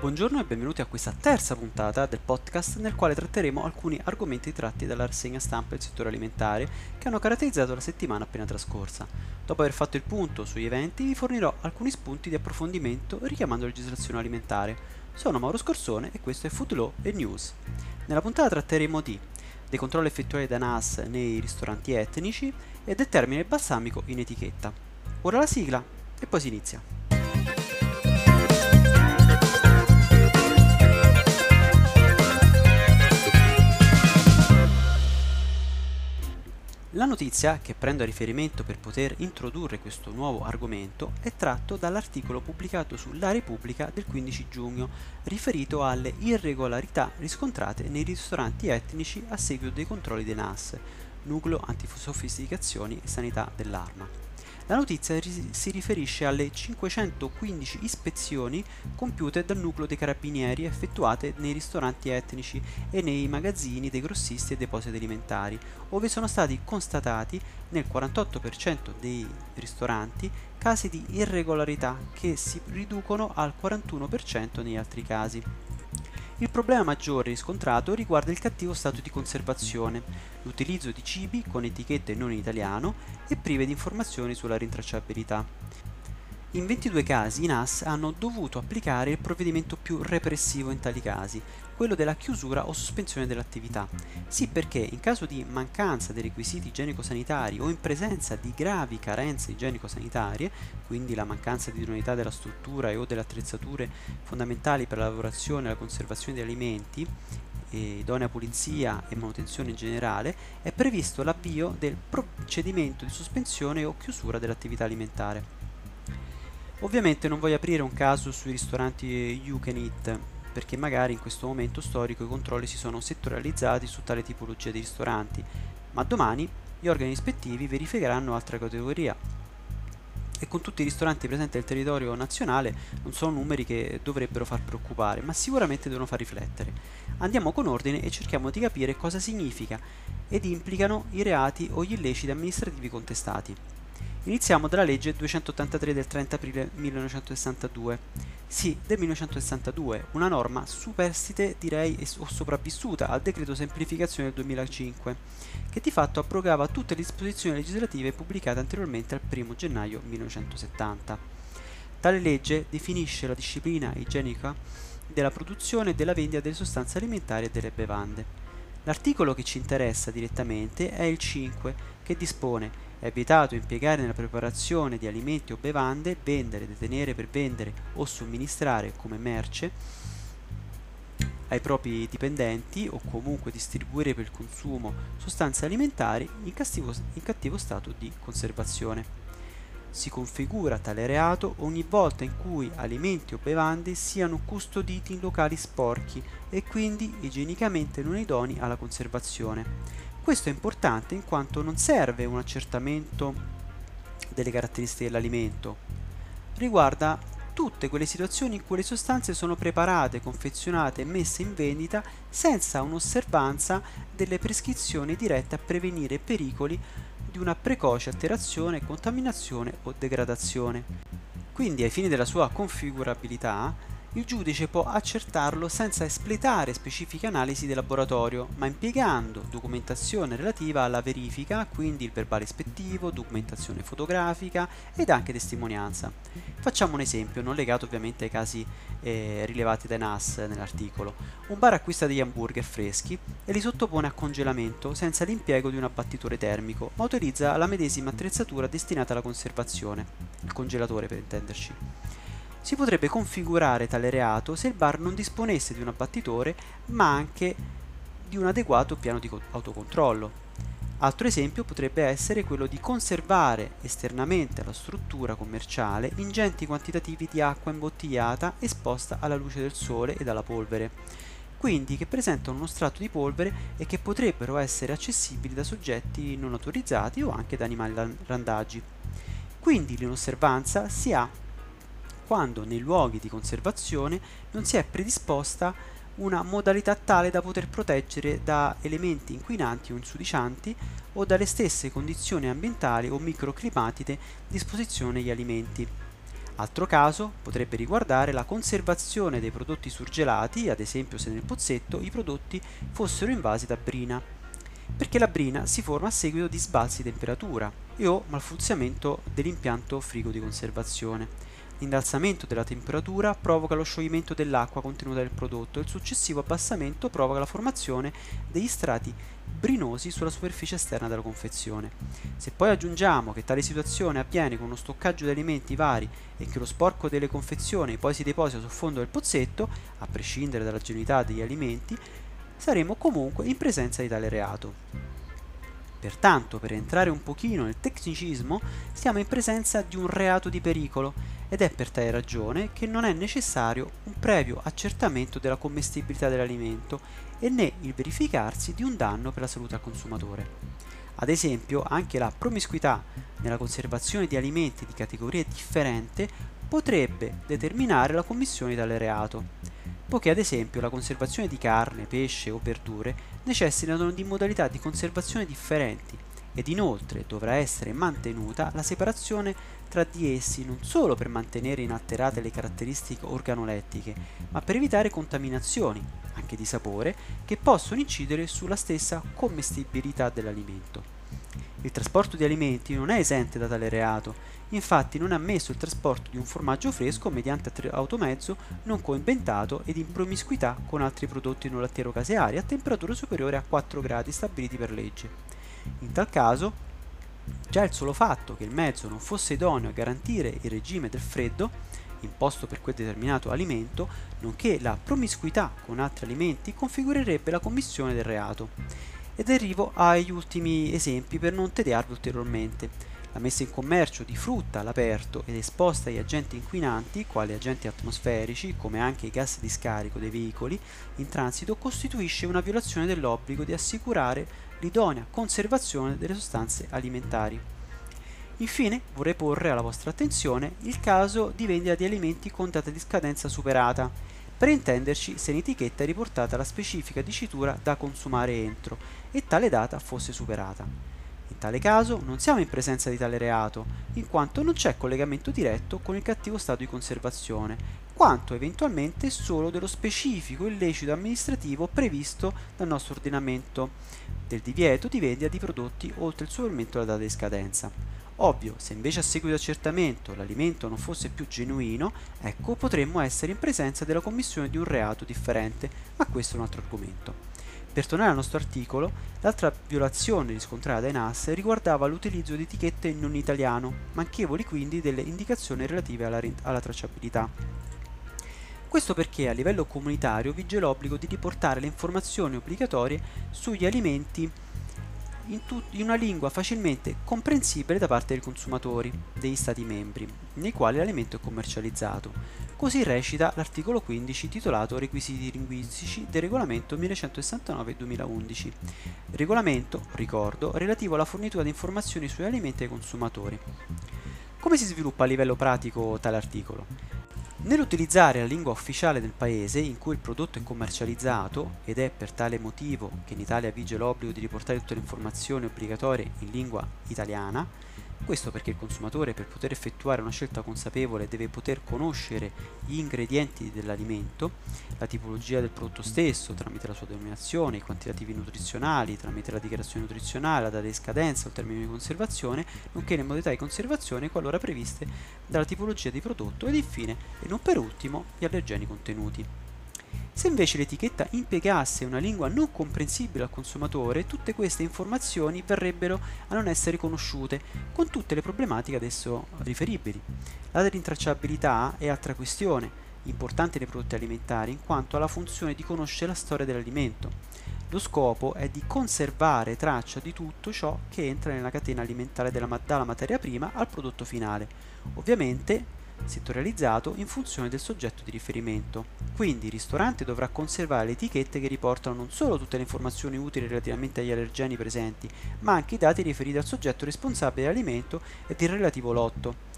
Buongiorno e benvenuti a questa terza puntata del podcast nel quale tratteremo alcuni argomenti tratti dalla rassegna stampa del settore alimentare che hanno caratterizzato la settimana appena trascorsa. Dopo aver fatto il punto sugli eventi vi fornirò alcuni spunti di approfondimento richiamando la legislazione alimentare. Sono Mauro Scorsone e questo è Food Law e News. Nella puntata tratteremo di dei controlli effettuati da NAS nei ristoranti etnici e del termine balsamico in etichetta. Ora la sigla e poi si inizia. Notizia che prendo a riferimento per poter introdurre questo nuovo argomento è tratto dall'articolo pubblicato sulla Repubblica del 15 giugno, riferito alle irregolarità riscontrate nei ristoranti etnici a seguito dei controlli dei NAS, Nucleo Antisofisticazioni e Sanità dell'Arma. La notizia si riferisce alle 515 ispezioni compiute dal nucleo dei carabinieri effettuate nei ristoranti etnici e nei magazzini dei grossisti e depositi alimentari, dove sono stati constatati nel 48% dei ristoranti casi di irregolarità che si riducono al 41% negli altri casi. Il problema maggiore riscontrato riguarda il cattivo stato di conservazione, l'utilizzo di cibi con etichette non in italiano e prive di informazioni sulla rintracciabilità. In 22 casi i NAS hanno dovuto applicare il provvedimento più repressivo in tali casi, quello della chiusura o sospensione dell'attività. Sì perché in caso di mancanza dei requisiti igienico-sanitari o in presenza di gravi carenze igienico-sanitarie, quindi la mancanza di idoneità della struttura e o delle attrezzature fondamentali per la lavorazione e la conservazione di alimenti, idonea pulizia e manutenzione in generale, è previsto l'avvio del procedimento di sospensione o chiusura dell'attività alimentare. Ovviamente non voglio aprire un caso sui ristoranti You Can Eat, perché magari in questo momento storico i controlli si sono settorializzati su tale tipologia di ristoranti, ma domani gli organi ispettivi verificheranno altra categoria. E con tutti i ristoranti presenti nel territorio nazionale non sono numeri che dovrebbero far preoccupare, ma sicuramente devono far riflettere. Andiamo con ordine e cerchiamo di capire cosa significa ed implicano i reati o gli illeciti amministrativi contestati. Iniziamo dalla legge 283 del 30 aprile 1962. Sì, del 1962, una norma superstite direi o sopravvissuta al decreto semplificazione del 2005, che di fatto abrogava tutte le disposizioni legislative pubblicate anteriormente al 1 gennaio 1970. Tale legge definisce la disciplina igienica della produzione e della vendita delle sostanze alimentari e delle bevande. L'articolo che ci interessa direttamente è il 5, che dispone è vietato impiegare nella preparazione di alimenti o bevande, vendere, detenere per vendere o somministrare come merce ai propri dipendenti o comunque distribuire per il consumo sostanze alimentari in cattivo, in cattivo stato di conservazione. Si configura tale reato ogni volta in cui alimenti o bevande siano custoditi in locali sporchi e quindi igienicamente non idonei alla conservazione questo è importante in quanto non serve un accertamento delle caratteristiche dell'alimento, riguarda tutte quelle situazioni in cui le sostanze sono preparate, confezionate e messe in vendita senza un'osservanza delle prescrizioni dirette a prevenire pericoli di una precoce alterazione, contaminazione o degradazione. Quindi ai fini della sua configurabilità il giudice può accertarlo senza espletare specifiche analisi di laboratorio, ma impiegando documentazione relativa alla verifica, quindi il verbale ispettivo, documentazione fotografica ed anche testimonianza. Facciamo un esempio, non legato ovviamente ai casi eh, rilevati dai NAS nell'articolo. Un bar acquista degli hamburger freschi e li sottopone a congelamento senza l'impiego di un abbattitore termico, ma utilizza la medesima attrezzatura destinata alla conservazione, il congelatore per intenderci. Si potrebbe configurare tale reato se il bar non disponesse di un abbattitore ma anche di un adeguato piano di autocontrollo. Altro esempio potrebbe essere quello di conservare esternamente alla struttura commerciale ingenti quantitativi di acqua imbottigliata esposta alla luce del sole e dalla polvere, quindi che presentano uno strato di polvere e che potrebbero essere accessibili da soggetti non autorizzati o anche da animali randaggi. Quindi l'inosservanza si ha quando nei luoghi di conservazione non si è predisposta una modalità tale da poter proteggere da elementi inquinanti o insudicianti o dalle stesse condizioni ambientali o microclimatiche di esposizione agli alimenti. Altro caso potrebbe riguardare la conservazione dei prodotti surgelati, ad esempio se nel pozzetto i prodotti fossero invasi da brina, perché la brina si forma a seguito di sbalzi di temperatura e o malfunzionamento dell'impianto frigo di conservazione. L'innalzamento della temperatura provoca lo scioglimento dell'acqua contenuta nel prodotto e il successivo abbassamento provoca la formazione degli strati brinosi sulla superficie esterna della confezione. Se poi aggiungiamo che tale situazione avviene con uno stoccaggio di alimenti vari e che lo sporco delle confezioni poi si deposita sul fondo del pozzetto, a prescindere dalla genuinità degli alimenti, saremo comunque in presenza di tale reato. Pertanto, per entrare un pochino nel tecnicismo, siamo in presenza di un reato di pericolo ed è per tale ragione che non è necessario un previo accertamento della commestibilità dell'alimento e né il verificarsi di un danno per la salute al consumatore. Ad esempio, anche la promiscuità nella conservazione di alimenti di categoria differente potrebbe determinare la commissione di tale reato poiché ad esempio la conservazione di carne, pesce o verdure necessitano di modalità di conservazione differenti ed inoltre dovrà essere mantenuta la separazione tra di essi non solo per mantenere inalterate le caratteristiche organolettiche, ma per evitare contaminazioni, anche di sapore, che possono incidere sulla stessa commestibilità dell'alimento. Il trasporto di alimenti non è esente da tale reato, infatti non è ammesso il trasporto di un formaggio fresco mediante automezzo non coinventato ed in promiscuità con altri prodotti non lattiero caseari a temperatura superiore a 4 gradi stabiliti per legge. In tal caso, già il solo fatto che il mezzo non fosse idoneo a garantire il regime del freddo imposto per quel determinato alimento, nonché la promiscuità con altri alimenti configurerebbe la commissione del reato. Ed arrivo agli ultimi esempi per non tediarvi ulteriormente. La messa in commercio di frutta all'aperto ed esposta agli agenti inquinanti, quali agenti atmosferici, come anche i gas di scarico dei veicoli in transito, costituisce una violazione dell'obbligo di assicurare l'idonea conservazione delle sostanze alimentari. Infine vorrei porre alla vostra attenzione il caso di vendita di alimenti con data di scadenza superata, per intenderci se in etichetta è riportata la specifica dicitura da consumare entro e tale data fosse superata. In tale caso non siamo in presenza di tale reato, in quanto non c'è collegamento diretto con il cattivo stato di conservazione, quanto eventualmente solo dello specifico illecito amministrativo previsto dal nostro ordinamento, del divieto di vendita di prodotti oltre il superamento della data di scadenza. Ovvio, se invece a seguito di accertamento l'alimento non fosse più genuino, ecco potremmo essere in presenza della commissione di un reato differente, ma questo è un altro argomento. Per tornare al nostro articolo, l'altra violazione riscontrata dai NAS riguardava l'utilizzo di etichette non italiano, manchevoli quindi delle indicazioni relative alla, alla tracciabilità. Questo perché a livello comunitario vige l'obbligo di riportare le informazioni obbligatorie sugli alimenti in, in, una lingua facilmente comprensibile da parte dei consumatori degli Stati membri, nei quali l'alimento è commercializzato. Così recita l'articolo 15 titolato Requisiti linguistici del regolamento 1169-2011. Regolamento, ricordo, relativo alla fornitura di informazioni sugli alimenti ai consumatori. Come si sviluppa a livello pratico tale articolo? Nell'utilizzare la lingua ufficiale del paese in cui il prodotto è commercializzato, ed è per tale motivo che in Italia vige l'obbligo di riportare tutte le informazioni obbligatorie in lingua italiana, questo perché il consumatore per poter effettuare una scelta consapevole deve poter conoscere gli ingredienti dell'alimento, la tipologia del prodotto stesso tramite la sua denominazione, i quantitativi nutrizionali tramite la dichiarazione nutrizionale, la data di scadenza o il termine di conservazione, nonché le modalità di conservazione qualora previste dalla tipologia di prodotto ed infine, e non per ultimo, gli allergeni contenuti. Se invece l'etichetta impiegasse una lingua non comprensibile al consumatore, tutte queste informazioni verrebbero a non essere conosciute, con tutte le problematiche ad esso riferibili. La rintracciabilità è altra questione, importante nei prodotti alimentari, in quanto ha la funzione di conoscere la storia dell'alimento. Lo scopo è di conservare traccia di tutto ciò che entra nella catena alimentare dalla materia prima al prodotto finale. Ovviamente settorializzato in funzione del soggetto di riferimento. Quindi il ristorante dovrà conservare le etichette che riportano non solo tutte le informazioni utili relativamente agli allergeni presenti, ma anche i dati riferiti al soggetto responsabile dell'alimento e del relativo lotto.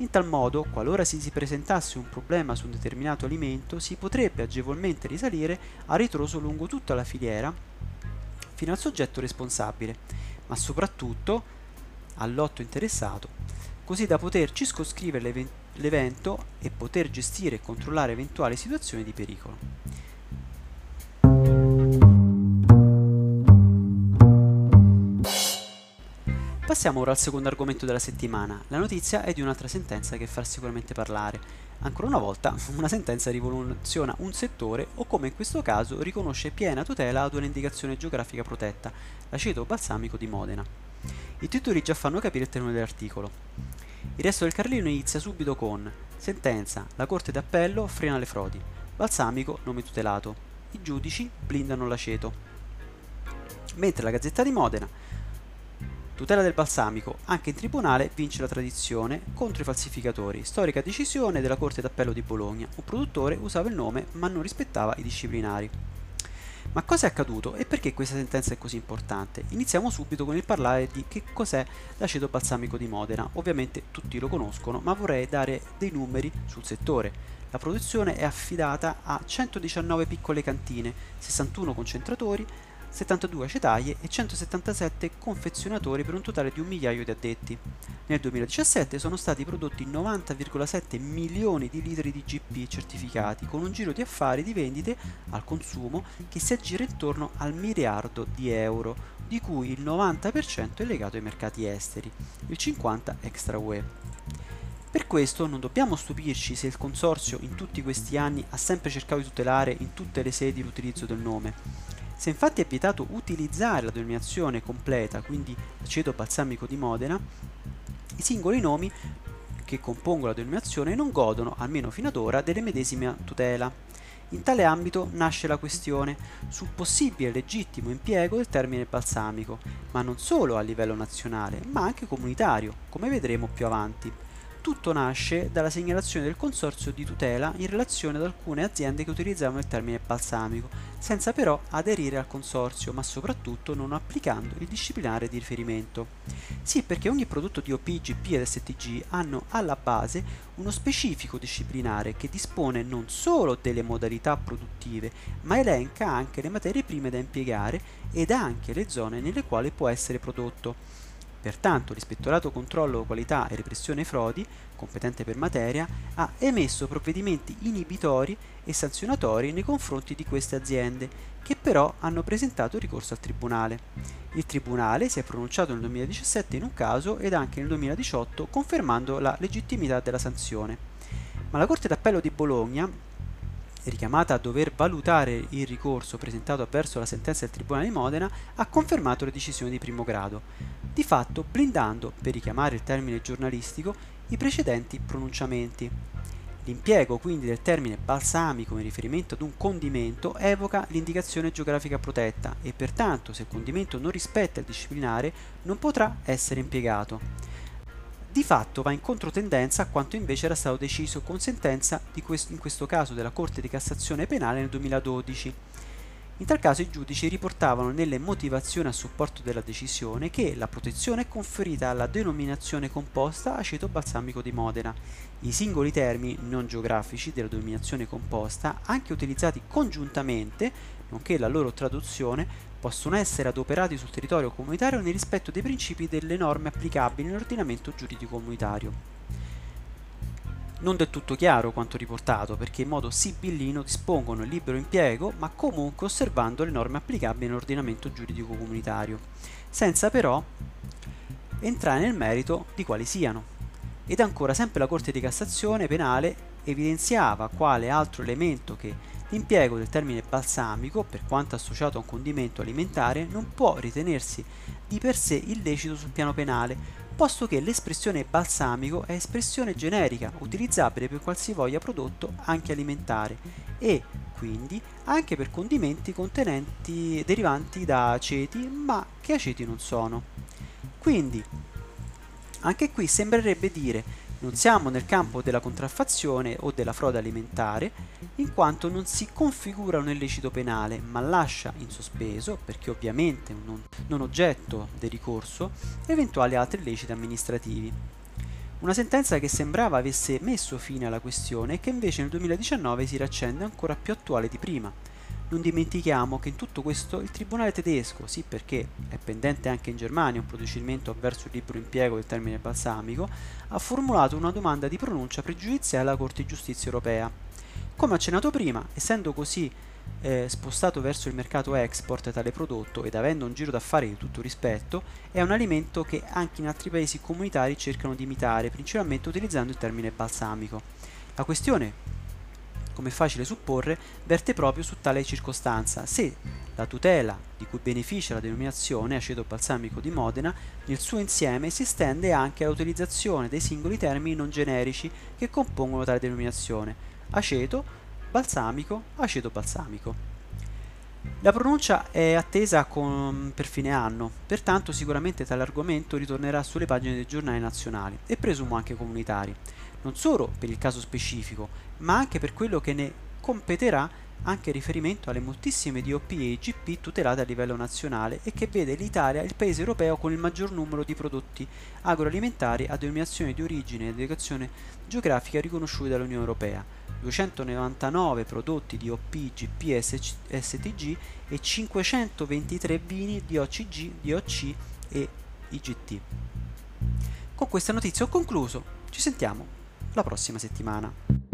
In tal modo, qualora si, presentasse un problema su un determinato alimento, si potrebbe agevolmente risalire a ritroso lungo tutta la filiera fino al soggetto responsabile, ma soprattutto al lotto interessato, così da poter circoscrivere le l'evento e poter gestire e controllare eventuali situazioni di pericolo. Passiamo ora al secondo argomento della settimana. La notizia è di un'altra sentenza che farà sicuramente parlare. Ancora una volta, una sentenza rivoluziona un settore o come in questo caso riconosce piena tutela ad un'indicazione geografica protetta, l'aceto balsamico di Modena. I titoli già fanno capire il termine dell'articolo. Il resto del Carlino inizia subito con Sentenza, la Corte d'Appello frena le frodi. Balsamico, nome tutelato. I giudici blindano l'aceto. Mentre la Gazzetta di Modena Tutela del balsamico. Anche in tribunale vince la tradizione contro i falsificatori. Storica decisione della Corte d'Appello di Bologna. Un produttore usava il nome ma non rispettava i disciplinari. Ma cosa è accaduto e perché questa sentenza è così importante? Iniziamo subito con il parlare di che cos'è l'aceto balsamico di Modena. Ovviamente tutti lo conoscono, ma vorrei dare dei numeri sul settore. La produzione è affidata a 119 piccole cantine, 61 concentratori, 72 acetaie e 177 confezionatori per un totale di un migliaio di addetti. Nel 2017 sono stati prodotti 90,7 milioni di litri di GP certificati, con un giro di affari di vendite al consumo che si aggira intorno al miliardo di euro, di cui il 90% è legato ai mercati esteri, il 50% extra UE. Per questo non dobbiamo stupirci se il Consorzio in tutti questi anni ha sempre cercato di tutelare in tutte le sedi l'utilizzo del nome, se infatti è vietato utilizzare la denominazione completa, quindi aceto balsamico di Modena, i singoli nomi che compongono la denominazione non godono, almeno fino ad ora, delle medesime tutela. In tale ambito nasce la questione sul possibile legittimo impiego del termine balsamico, ma non solo a livello nazionale, ma anche comunitario, come vedremo più avanti. Tutto nasce dalla segnalazione del consorzio di tutela in relazione ad alcune aziende che utilizzavano il termine balsamico, senza però aderire al consorzio, ma soprattutto non applicando il disciplinare di riferimento. Sì, perché ogni prodotto di OP, GP ed STG hanno alla base uno specifico disciplinare che dispone non solo delle modalità produttive, ma elenca anche le materie prime da impiegare ed anche le zone nelle quali può essere prodotto. Pertanto l'Ispettorato Controllo Qualità e Repressione Frodi, competente per materia, ha emesso provvedimenti inibitori e sanzionatori nei confronti di queste aziende, che però hanno presentato ricorso al Tribunale. Il Tribunale si è pronunciato nel 2017 in un caso ed anche nel 2018 confermando la legittimità della sanzione. Ma la Corte d'Appello di Bologna richiamata a dover valutare il ricorso presentato avverso la sentenza del Tribunale di Modena, ha confermato le decisioni di primo grado, di fatto blindando, per richiamare il termine giornalistico, i precedenti pronunciamenti. L'impiego quindi del termine balsamico in riferimento ad un condimento evoca l'indicazione geografica protetta e pertanto se il condimento non rispetta il disciplinare non potrà essere impiegato di fatto va in controtendenza a quanto invece era stato deciso con sentenza questo, in questo caso della Corte di Cassazione Penale nel 2012. In tal caso i giudici riportavano nelle motivazioni a supporto della decisione che la protezione è conferita alla denominazione composta aceto balsamico di Modena. I singoli termini non geografici della denominazione composta, anche utilizzati congiuntamente, nonché la loro traduzione, possono essere adoperati sul territorio comunitario nel rispetto dei principi delle norme applicabili nell'ordinamento giuridico comunitario. Non del tutto chiaro quanto riportato, perché in modo sibillino dispongono il libero impiego, ma comunque osservando le norme applicabili nell'ordinamento giuridico comunitario, senza però entrare nel merito di quali siano. Ed ancora sempre la Corte di Cassazione penale evidenziava quale altro elemento che l'impiego del termine balsamico, per quanto associato a un condimento alimentare, non può ritenersi di per sé illecito sul piano penale, posto che l'espressione balsamico è espressione generica, utilizzabile per qualsivoglia prodotto anche alimentare e quindi anche per condimenti contenenti derivanti da aceti, ma che aceti non sono. Quindi, anche qui sembrerebbe dire non siamo nel campo della contraffazione o della frode alimentare, in quanto non si configura un illecito penale, ma lascia in sospeso, perché ovviamente non, non oggetto del ricorso, eventuali altri illeciti amministrativi. Una sentenza che sembrava avesse messo fine alla questione e che invece nel 2019 si raccende ancora più attuale di prima. Non dimentichiamo che in tutto questo il tribunale tedesco, sì perché è pendente anche in Germania un procedimento avverso il libero impiego del termine balsamico, ha formulato una domanda di pronuncia pregiudiziale alla Corte di Giustizia europea. Come accennato prima, essendo così eh, spostato verso il mercato export tale prodotto ed avendo un giro d'affari di tutto rispetto, è un alimento che anche in altri paesi comunitari cercano di imitare, principalmente utilizzando il termine balsamico. La questione come facile supporre, verte proprio su tale circostanza, se la tutela di cui beneficia la denominazione aceto balsamico di Modena nel suo insieme si estende anche all'utilizzazione dei singoli termini non generici che compongono tale denominazione, aceto, balsamico, aceto balsamico. La pronuncia è attesa con, per fine anno, pertanto sicuramente tale argomento ritornerà sulle pagine dei giornali nazionali e presumo anche comunitari non solo per il caso specifico, ma anche per quello che ne competerà anche riferimento alle moltissime DOP e IGP tutelate a livello nazionale e che vede l'Italia il paese europeo con il maggior numero di prodotti agroalimentari a denominazione di origine e dedicazione geografica riconosciuti dall'Unione Europea, 299 prodotti di OP, IGP e STG e 523 vini di OCG, DOC e IGT. Con questa notizia ho concluso, ci sentiamo la prossima settimana.